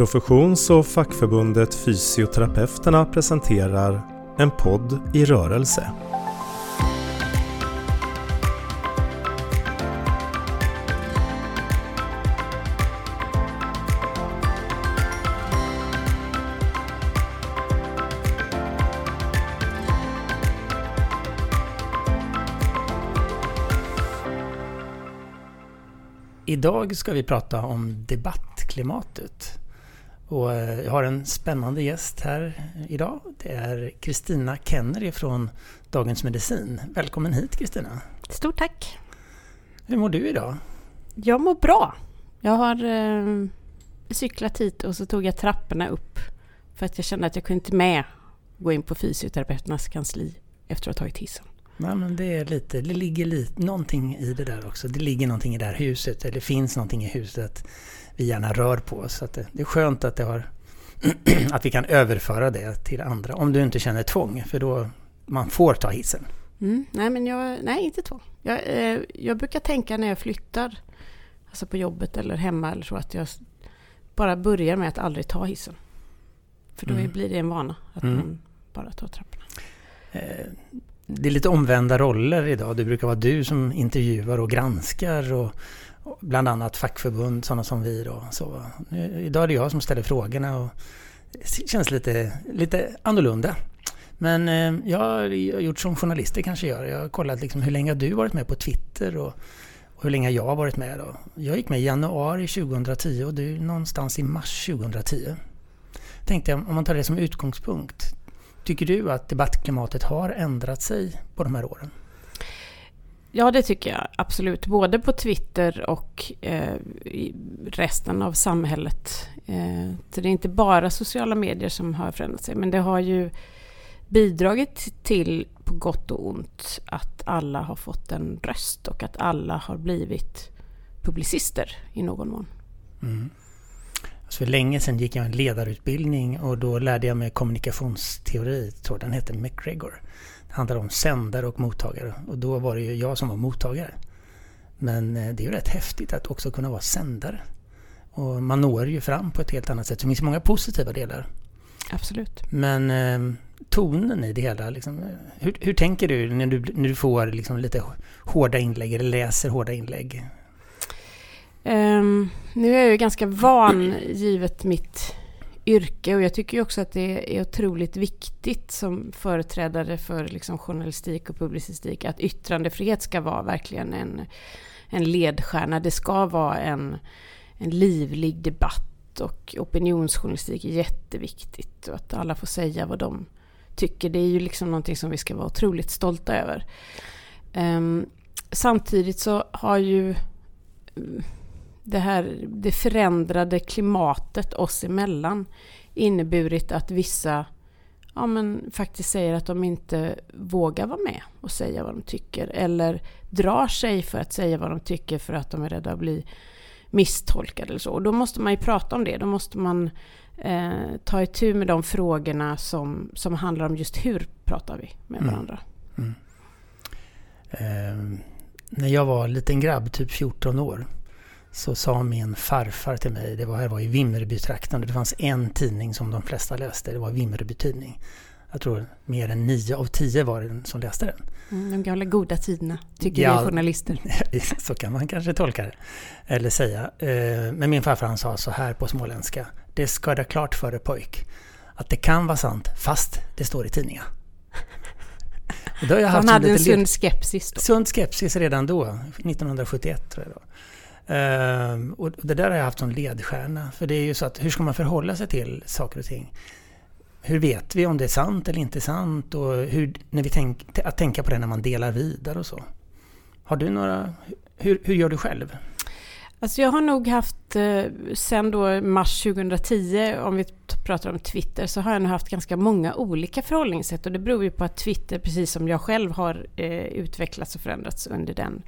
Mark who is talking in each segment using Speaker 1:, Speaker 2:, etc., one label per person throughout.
Speaker 1: Professions och fackförbundet Fysioterapeuterna presenterar En podd i rörelse.
Speaker 2: Idag ska vi prata om debattklimatet. Och eh, jag har en spännande gäst här idag. Det är Kristina Kenner från Dagens Medicin. Välkommen hit Kristina.
Speaker 3: Stort tack.
Speaker 2: Hur mår du idag?
Speaker 3: Jag mår bra. Jag har eh, cyklat hit och så tog jag trapporna upp för att jag kände att jag kunde inte med gå in på fysioterapeuternas kansli efter att ha tagit hissen.
Speaker 2: Nej, men det, är lite, det ligger lite, någonting i det där också. Det ligger någonting i det här huset, eller det finns någonting i huset vi gärna rör på. Så att det, det är skönt att, det har, att vi kan överföra det till andra. Om du inte känner tvång, för då man får ta hissen.
Speaker 3: Mm, nej, men jag, nej, inte tvång. Jag, eh, jag brukar tänka när jag flyttar, alltså på jobbet eller hemma eller så, att jag bara börjar med att aldrig ta hissen. För då mm. blir det en vana att mm. man bara tar trapporna.
Speaker 2: Eh, det är lite omvända roller idag. Det brukar vara du som intervjuar och granskar och, och bland annat fackförbund, sådana som vi då. Så, eh, idag är det jag som ställer frågorna och det känns lite, lite annorlunda. Men eh, jag har gjort som journalister kanske gör. Jag har kollat liksom hur länge du varit med på Twitter och, och hur länge jag har varit med. Då. Jag gick med i januari 2010 och du någonstans i mars 2010. Tänkte jag, om man tar det som utgångspunkt. Tycker du att debattklimatet har ändrat sig på de här åren?
Speaker 3: Ja, det tycker jag absolut. Både på Twitter och eh, resten av samhället. Eh, så det är inte bara sociala medier som har förändrat sig, men det har ju bidragit till, på gott och ont, att alla har fått en röst och att alla har blivit publicister i någon mån. Mm.
Speaker 2: För länge sedan gick jag en ledarutbildning och då lärde jag mig kommunikationsteori, tror den hette McGregor. Det handlar om sändare och mottagare och då var det ju jag som var mottagare. Men eh, det är ju rätt häftigt att också kunna vara sändare. Och man når ju fram på ett helt annat sätt. Så det finns många positiva delar.
Speaker 3: Absolut.
Speaker 2: Men eh, tonen i det hela, liksom, hur, hur, tänker du när du, när du får liksom lite hårda inlägg eller läser hårda inlägg?
Speaker 3: Um, nu är jag ju ganska van givet mitt yrke och jag tycker ju också att det är otroligt viktigt som företrädare för liksom journalistik och publicistik att yttrandefrihet ska vara verkligen en, en ledstjärna. Det ska vara en, en livlig debatt och opinionsjournalistik är jätteviktigt och att alla får säga vad de tycker. Det är ju liksom någonting som vi ska vara otroligt stolta över. Um, samtidigt så har ju det här det förändrade klimatet oss emellan inneburit att vissa ja, men faktiskt säger att de inte vågar vara med och säga vad de tycker eller drar sig för att säga vad de tycker för att de är rädda att bli misstolkade eller så. Och då måste man ju prata om det. Då måste man eh, ta itu med de frågorna som, som handlar om just hur pratar vi med mm. varandra. Mm.
Speaker 2: Mm. Eh, när jag var liten grabb, typ 14 år, så sa min farfar till mig, det var, här var i Vimmerbytrakten, det fanns en tidning som de flesta läste, det var Vimmerby tidning. Jag tror mer än nio av tio var det som läste den.
Speaker 3: Mm, de gamla goda tiderna, tycker ja, vi journalister.
Speaker 2: så kan man kanske tolka det. Eller säga. Eh, men min farfar han sa så här på småländska. Det ska det klart för dig pojk. Att det kan vara sant fast det står i tidningar.
Speaker 3: han hade en sund skepsis då?
Speaker 2: Sund skepsis redan då, 1971 tror jag då. Uh, och det där har jag haft som ledstjärna. För det är ju så att hur ska man förhålla sig till saker och ting? Hur vet vi om det är sant eller inte sant? Och hur, när vi tänk, att tänka på det när man delar vidare och så. Har du några... Hur, hur gör du själv?
Speaker 3: Alltså jag har nog haft, eh, sen då mars 2010, om vi pratar om Twitter, så har jag nog haft ganska många olika förhållningssätt. Och det beror ju på att Twitter, precis som jag själv, har eh, utvecklats och förändrats under den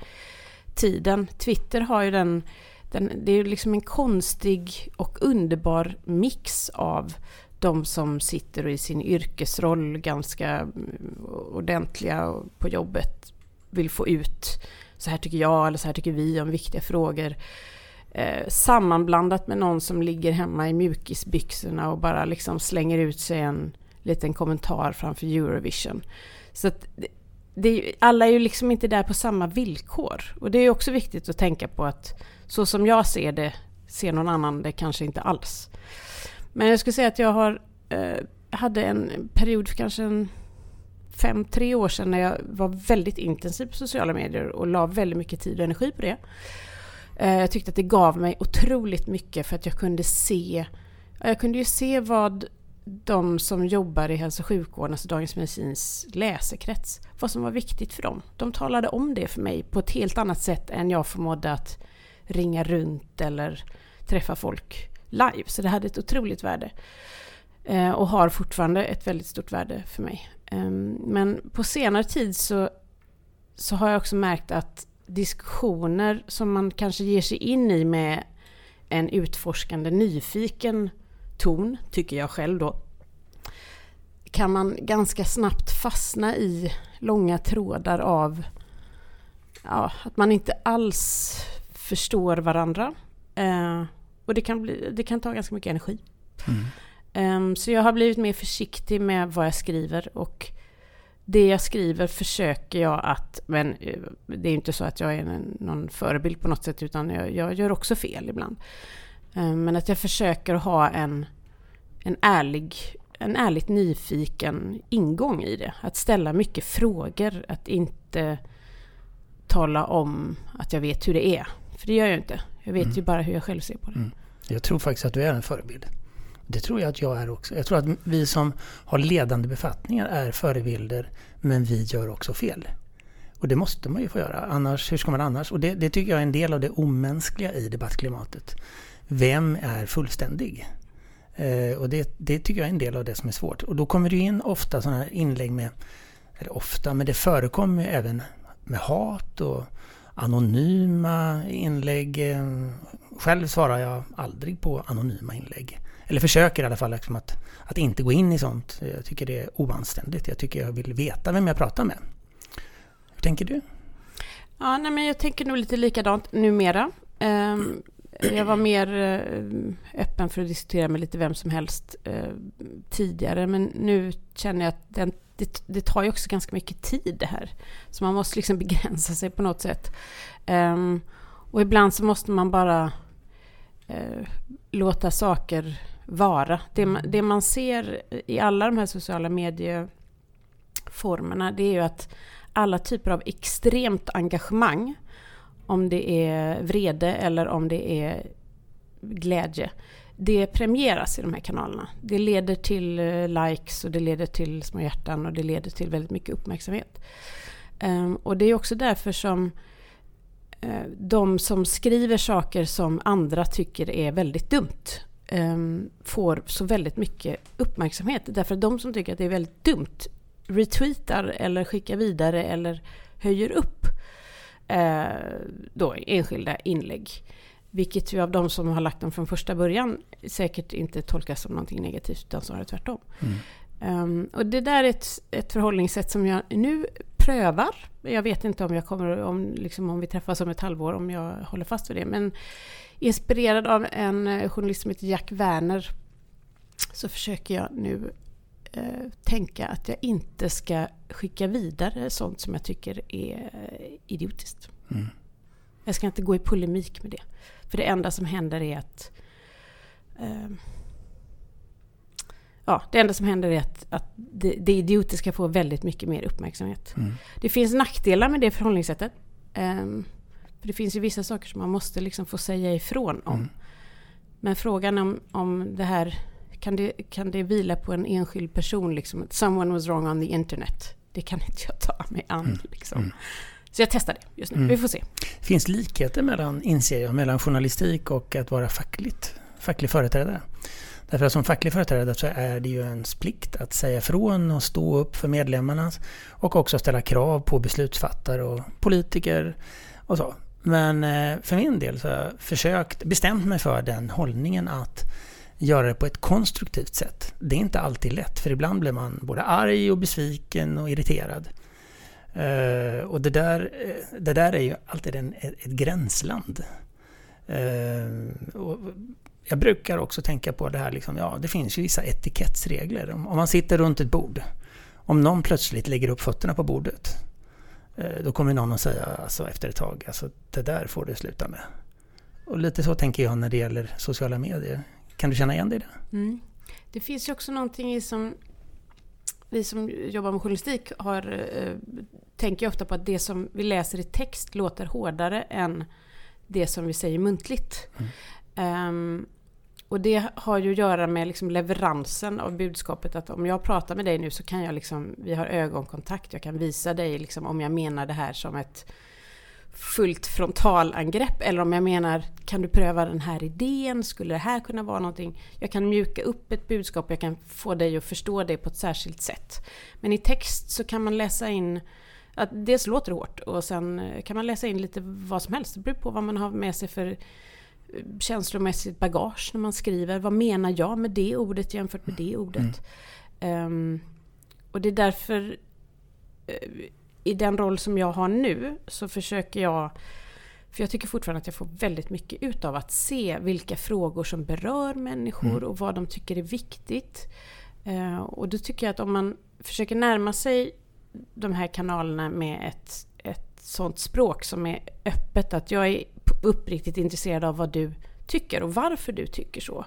Speaker 3: tiden. Twitter har ju den, den det är ju liksom en konstig och underbar mix av de som sitter i sin yrkesroll ganska mm, ordentliga på jobbet vill få ut så här tycker jag eller så här tycker vi om viktiga frågor. eh, sammanblandat med någon som ligger hemma i mjukisbyxorna och bara liksom slänger ut sig en liten kommentar framför Eurovision. Så att det, alla är ju liksom inte där på samma villkor. Och det är också viktigt att tänka på att så som jag ser det, ser någon annan det kanske inte alls. Men jag skulle säga att jag har, eh, hade en period för kanske en fem, tre år sedan när jag var väldigt intensiv på sociala medier och la väldigt mycket tid och energi på det. Eh, jag tyckte att det gav mig otroligt mycket för att jag kunde se jag kunde ju se vad de som jobbar i hälso och sjukvården, alltså Dagens Medicins läsekrets, vad som var viktigt för dem. De talade om det för mig på ett helt annat sätt än jag förmådde att ringa runt eller träffa folk live. Så det hade ett otroligt värde. Eh, och har fortfarande ett väldigt stort värde för mig. Ehm, men på senare tid så, så har jag också märkt att diskussioner som man kanske ger sig in i med en utforskande, nyfiken ton, tycker jag själv då, kan man ganska snabbt fastna i långa trådar av ja, att man inte alls förstår varandra. Eh, och det kan, bli, det kan ta ganska mycket energi. Mm. Um, så jag har blivit mer försiktig med vad jag skriver och det jag skriver försöker jag att, men eh, det är inte så att jag är någon förebild på något sätt utan jag, jag gör också fel ibland. Um, men att jag försöker ha en, en, ärlig, en ärligt nyfiken ingång i det. Att ställa mycket frågor, att inte tala om att jag vet hur det är. För det gör jag inte. Jag vet mm. ju bara hur jag själv ser på det. Mm.
Speaker 2: Jag tror faktiskt att du är en förebild. Det tror jag att jag är också. Jag tror att vi som har ledande befattningar är förebilder, men vi gör också fel. Och det måste man ju få göra, annars, hur ska man annars? Och det, det tycker jag är en del av det omänskliga i debattklimatet. Vem är fullständig? Eh, och det, det, tycker jag är en del av det som är svårt. Och då kommer det in ofta sådana här inlägg med, eller ofta, men det förekommer ju även med hat och anonyma inlägg. Själv svarar jag aldrig på anonyma inlägg. Eller försöker i alla fall liksom att, att inte gå in i sånt. Jag tycker det är oanständigt. Jag tycker jag vill veta vem jag pratar med. Hur tänker du?
Speaker 3: Ja, nej, men jag tänker nog lite likadant numera. Um, Eh, jag var mer eh, öppen för att diskutera med lite vem som helst eh, tidigare. Men nu känner jag att den, det, det, tar ju också ganska mycket tid det här. Så man måste liksom begränsa sig på något sätt. Ehm, och ibland så måste man bara låta saker vara. Det, det man ser i alla de här sociala medieformerna det är ju att alla typer av extremt engagemang, om det är vrede eller om det är glädje, det premieras i de här kanalerna. Det leder till eh, likes och det leder till små hjärtan och det leder till väldigt mycket uppmärksamhet. Ehm, och det är också därför som eh, de som skriver saker som andra tycker är väldigt dumt ehm, får så väldigt mycket uppmärksamhet. Därför att de som tycker att det är väldigt dumt retweetar eller skickar vidare eller höjer upp då enskilda inlägg. Vilket ju av de som har lagt dem från första början säkert inte tolkas som någonting negativt utan snarare tvärtom. Mm. Um, och det där är ett, ett förhållningssätt som jag nu prövar. Jag vet inte om jag kommer, om, liksom, om vi träffas om ett halvår, om jag håller fast vid det. Men inspirerad av en eh, journalist som heter Jack Werner så försöker jag nu eh, tänka att jag inte ska skicka vidare sånt som jag tycker är eh, idiotiskt. Mm. Jag ska inte gå i polemik med det. För det enda som händer är att eh, Ja, det enda som händer är att, att det, det idiotiska får väldigt mycket mer uppmärksamhet. Mm. Det finns nackdelar med det förhållningssättet. Um, för det finns ju vissa saker som man måste liksom få säga ifrån om. Mm. Men frågan om, om det här, kan det, kan det vila på en enskild person? Liksom, someone was wrong on the internet. Det kan inte jag ta mig an. Mm. Liksom. Mm. Så jag testar det just nu. Mm. Vi får se.
Speaker 2: Finns likheter mellan, inser jag, mellan journalistik och att vara fackligt, facklig företrädare. Därför att som facklig företrädare så är det ju ens plikt att säga ifrån och stå upp för medlemmarna och också ställa krav på beslutsfattare och politiker och så. Men eh, för min del så har jag försökt, bestämt mig för den hållningen att göra det på ett konstruktivt sätt. Det är inte alltid lätt, för ibland blir man både arg och besviken och irriterad. Uh, och det där, eh, det där är ju alltid en, ett, ett gränsland. Uh, och jag brukar också tänka på det här, liksom, ja det finns ju vissa etikettsregler. Om man sitter runt ett bord, om någon plötsligt lägger upp fötterna på bordet, uh, då kommer någon att säga alltså, efter ett tag, alltså, det där får du sluta med. Och lite så tänker jag när det gäller sociala medier. Kan du känna igen dig i det?
Speaker 3: Mm. Det finns ju också någonting i som vi som jobbar med journalistik har, eh, tänker ofta på att det som vi läser i text låter hårdare än det som vi säger muntligt. Mm. Um, och det har ju att göra med liksom leveransen av budskapet. Att om jag pratar med dig nu så kan jag liksom, vi har ögonkontakt, jag kan visa dig liksom om jag menar det här som ett fullt frontalangrepp eller om jag menar kan du pröva den här idén, skulle det här kunna vara någonting? Jag kan mjuka upp ett budskap, jag kan få dig att förstå det på ett särskilt sätt. Men i text så kan man läsa in att dels låter det hårt och sen kan man läsa in lite vad som helst. Det beror på vad man har med sig för eh, känslomässigt bagage när man skriver. Vad menar jag med det ordet jämfört med det ordet? Mm. Um, och det är därför uh, i den roll som jag har nu så försöker jag för jag tycker fortfarande att jag får väldigt mycket ut av att se vilka frågor som berör människor mm. och vad de tycker är viktigt. Uh, och då tycker jag att om man försöker närma sig de här kanalerna med ett, ett sånt språk som är öppet, att jag är uppriktigt intresserad av vad du tycker och varför du tycker så.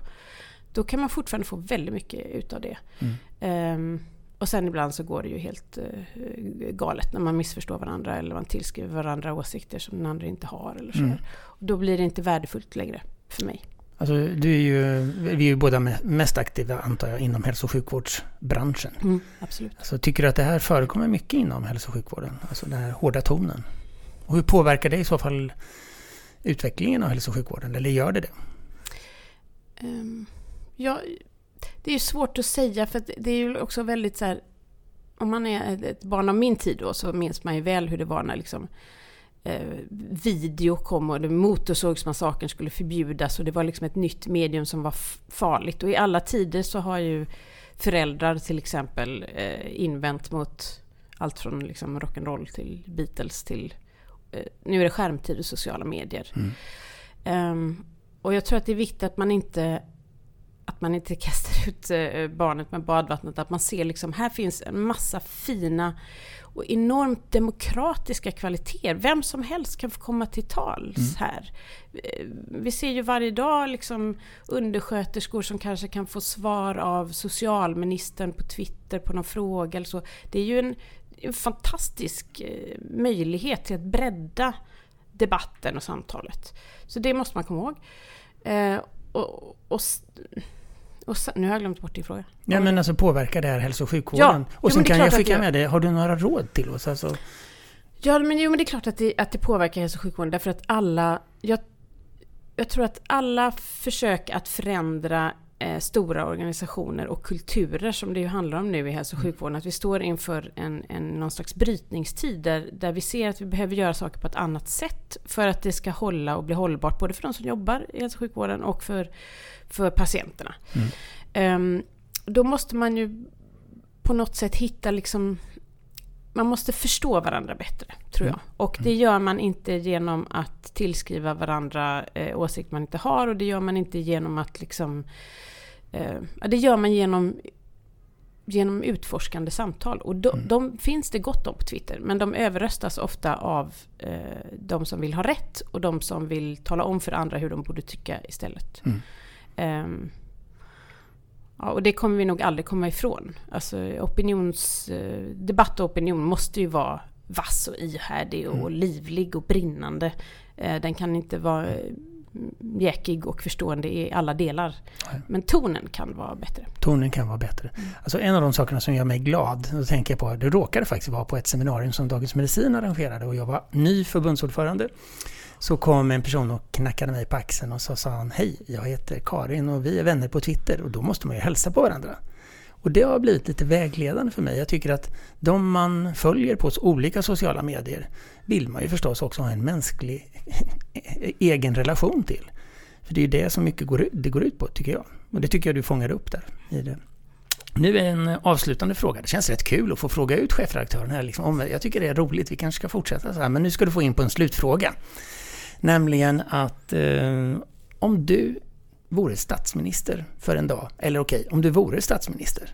Speaker 3: Då kan man fortfarande få väldigt mycket ut av det. Mm. Um, och sen ibland så går det ju helt uh, galet när man missförstår varandra eller man tillskriver varandra åsikter som den andra inte har. Eller så. Mm. Och då blir det inte värdefullt längre för mig.
Speaker 2: Alltså, du är ju, vi är ju båda mest aktiva antar jag inom hälso och sjukvårdsbranschen.
Speaker 3: Mm, absolut.
Speaker 2: Alltså, tycker du att det här förekommer mycket inom hälso och sjukvården? Alltså den här hårda tonen? Och hur påverkar det i så fall utvecklingen av hälso och sjukvården? Eller gör det det?
Speaker 3: Um, ja, det är ju svårt att säga för det är ju också väldigt så här... Om man är ett barn av min tid då så minns man ju väl hur det var när liksom eh, video kom och motorsågsmassakern skulle förbjudas och det var liksom ett nytt medium som var farligt. Och i alla tider så har ju föräldrar till exempel eh, invänt mot allt från liksom rock'n'roll till Beatles till eh, nu är det skärmtid och sociala medier. Mm. Um, och jag tror att det är viktigt att man inte att man inte kastar ut eh, barnet med badvattnet. Att man ser liksom, här finns en massa fina och enormt demokratiska kvaliteter. Vem som helst kan få komma till tals mm. här. Eh, vi ser ju varje dag liksom undersköterskor som kanske kan få svar av socialministern på Twitter på någon fråga eller så. Det är ju en, en fantastisk eh, möjlighet till att bredda debatten och samtalet. Så det måste man komma ihåg. Eh, och, och och sen, nu har jag glömt bort din fråga.
Speaker 2: Ja, men alltså påverkar det här hälso och sjukvården? Ja, och sen kan jag skicka med dig, har du några råd till oss? Alltså...
Speaker 3: Ja, men, jo, men det är klart att det, att det påverkar hälso och sjukvården därför att alla... Jag, jag tror att alla försök att förändra eh, stora organisationer och kulturer som det ju handlar om nu i hälso och mm. sjukvården. Att vi står inför en, en, någon slags brytningstid där, där vi ser att vi behöver göra saker på ett annat sätt för att det ska hålla och bli hållbart både för de som jobbar i hälso och sjukvården och för, för patienterna. Mm. Um, då måste man ju på något sätt hitta liksom man måste förstå varandra bättre, tror jag. Mm. Och det mm. gör man inte genom att tillskriva varandra eh, åsikter man inte har och det gör man inte genom att liksom... Eh, det gör man genom, genom utforskande samtal. Och de, mm. de, finns det gott om på Twitter, men de överröstas ofta av eh, de som vill ha rätt och de som vill tala om för andra hur de borde tycka istället. Mm. Um, Ja, och det kommer vi nog aldrig komma ifrån. Alltså opinions, eh, och opinion måste ju vara vass och ihärdig och mm. livlig och brinnande. Eh, den kan inte vara eh, mjäkig och förstående i alla delar. Men tonen kan vara bättre.
Speaker 2: Tonen kan vara bättre. Mm. Alltså en av de sakerna som gör mig glad, då tänker jag på, det råkade faktiskt vara på ett seminarium som Dagens Medicin arrangerade och jag var ny förbundsordförande så kom en person och knackade mig på axeln och så sa han Hej, jag heter Karin och vi är vänner på Twitter och då måste man ju hälsa på varandra. Och det har blivit lite vägledande för mig. Jag tycker att de man följer på olika sociala medier vill man ju förstås också ha en mänsklig egen relation till. För det är ju det som mycket går, det går ut på, tycker jag. Och det tycker jag du fångar upp där. I det. Nu är en avslutande fråga. Det känns rätt kul att få fråga ut chefredaktören här. Liksom. Jag tycker det är roligt. Vi kanske ska fortsätta så här. Men nu ska du få in på en slutfråga. Nämligen att eh, om du vore statsminister för en dag, eller okej, om du vore statsminister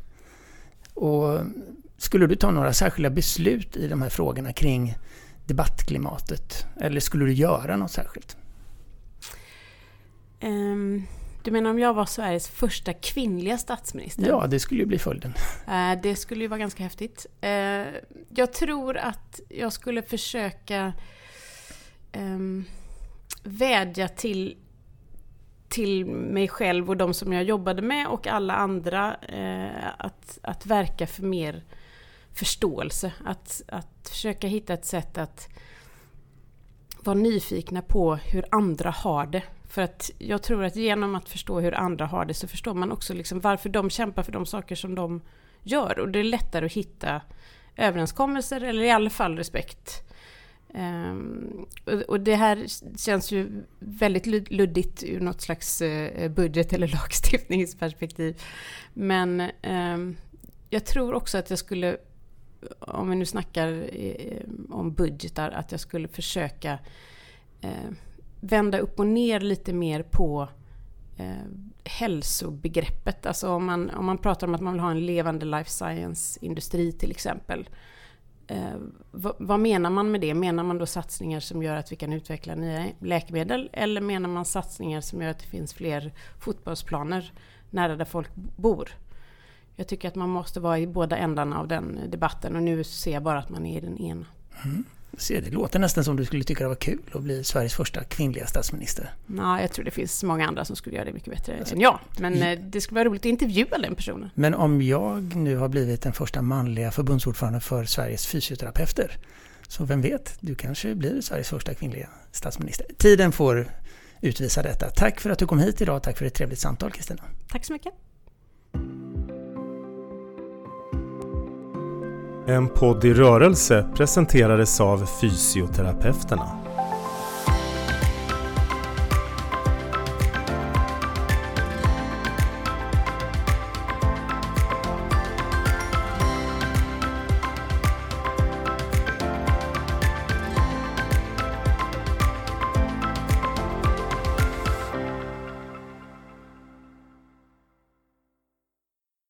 Speaker 2: och skulle du ta några särskilda beslut i de här frågorna kring debattklimatet? Eller skulle du göra något särskilt?
Speaker 3: Um, du menar om jag var Sveriges första kvinnliga statsminister?
Speaker 2: Ja, det skulle ju bli följden.
Speaker 3: Uh, det skulle ju vara ganska häftigt. Uh, jag tror att jag skulle försöka um, vädja till till mig själv och de som jag jobbade med och alla andra eh, att, att verka för mer förståelse. Att, att försöka hitta ett sätt att vara nyfikna på hur andra har det. För att jag tror att genom att förstå hur andra har det så förstår man också liksom varför de kämpar för de saker som de gör. Och det är lättare att hitta överenskommelser eller i alla fall respekt Um, och, det här känns ju väldigt luddigt ur något slags eh, budget eller lagstiftningsperspektiv. Men um, jag tror också att jag skulle, om vi nu snackar eh, om budgetar, att jag skulle försöka uh, vända upp och ner lite mer på hälsobegreppet. Alltså om man, om man pratar om att man vill ha en levande life science-industri till exempel Eh, vad, vad, menar man med det? Menar man då satsningar som gör att vi kan utveckla nya läkemedel? Eller menar man satsningar som gör att det finns fler fotbollsplaner nära där folk bor? Jag tycker att man måste vara i båda ändarna av den debatten och nu ser jag bara att man är i den ena.
Speaker 2: Mm. Se, det låter nästan som du skulle tycka det var kul att bli Sveriges första kvinnliga statsminister.
Speaker 3: Nej, jag tror det finns många andra som skulle göra det mycket bättre alltså, än jag. Men ja. Eh, det skulle vara roligt att intervjua den personen.
Speaker 2: Men om jag nu har blivit den första manliga förbundsordförande för Sveriges fysioterapeuter, så vem vet, du kanske blir Sveriges första kvinnliga statsminister. Tiden får utvisa detta. Tack för att du kom hit idag. Tack för ett trevligt samtal, Kristina.
Speaker 3: Tack så mycket.
Speaker 1: En podd i rörelse presenterades av Fysioterapeuterna.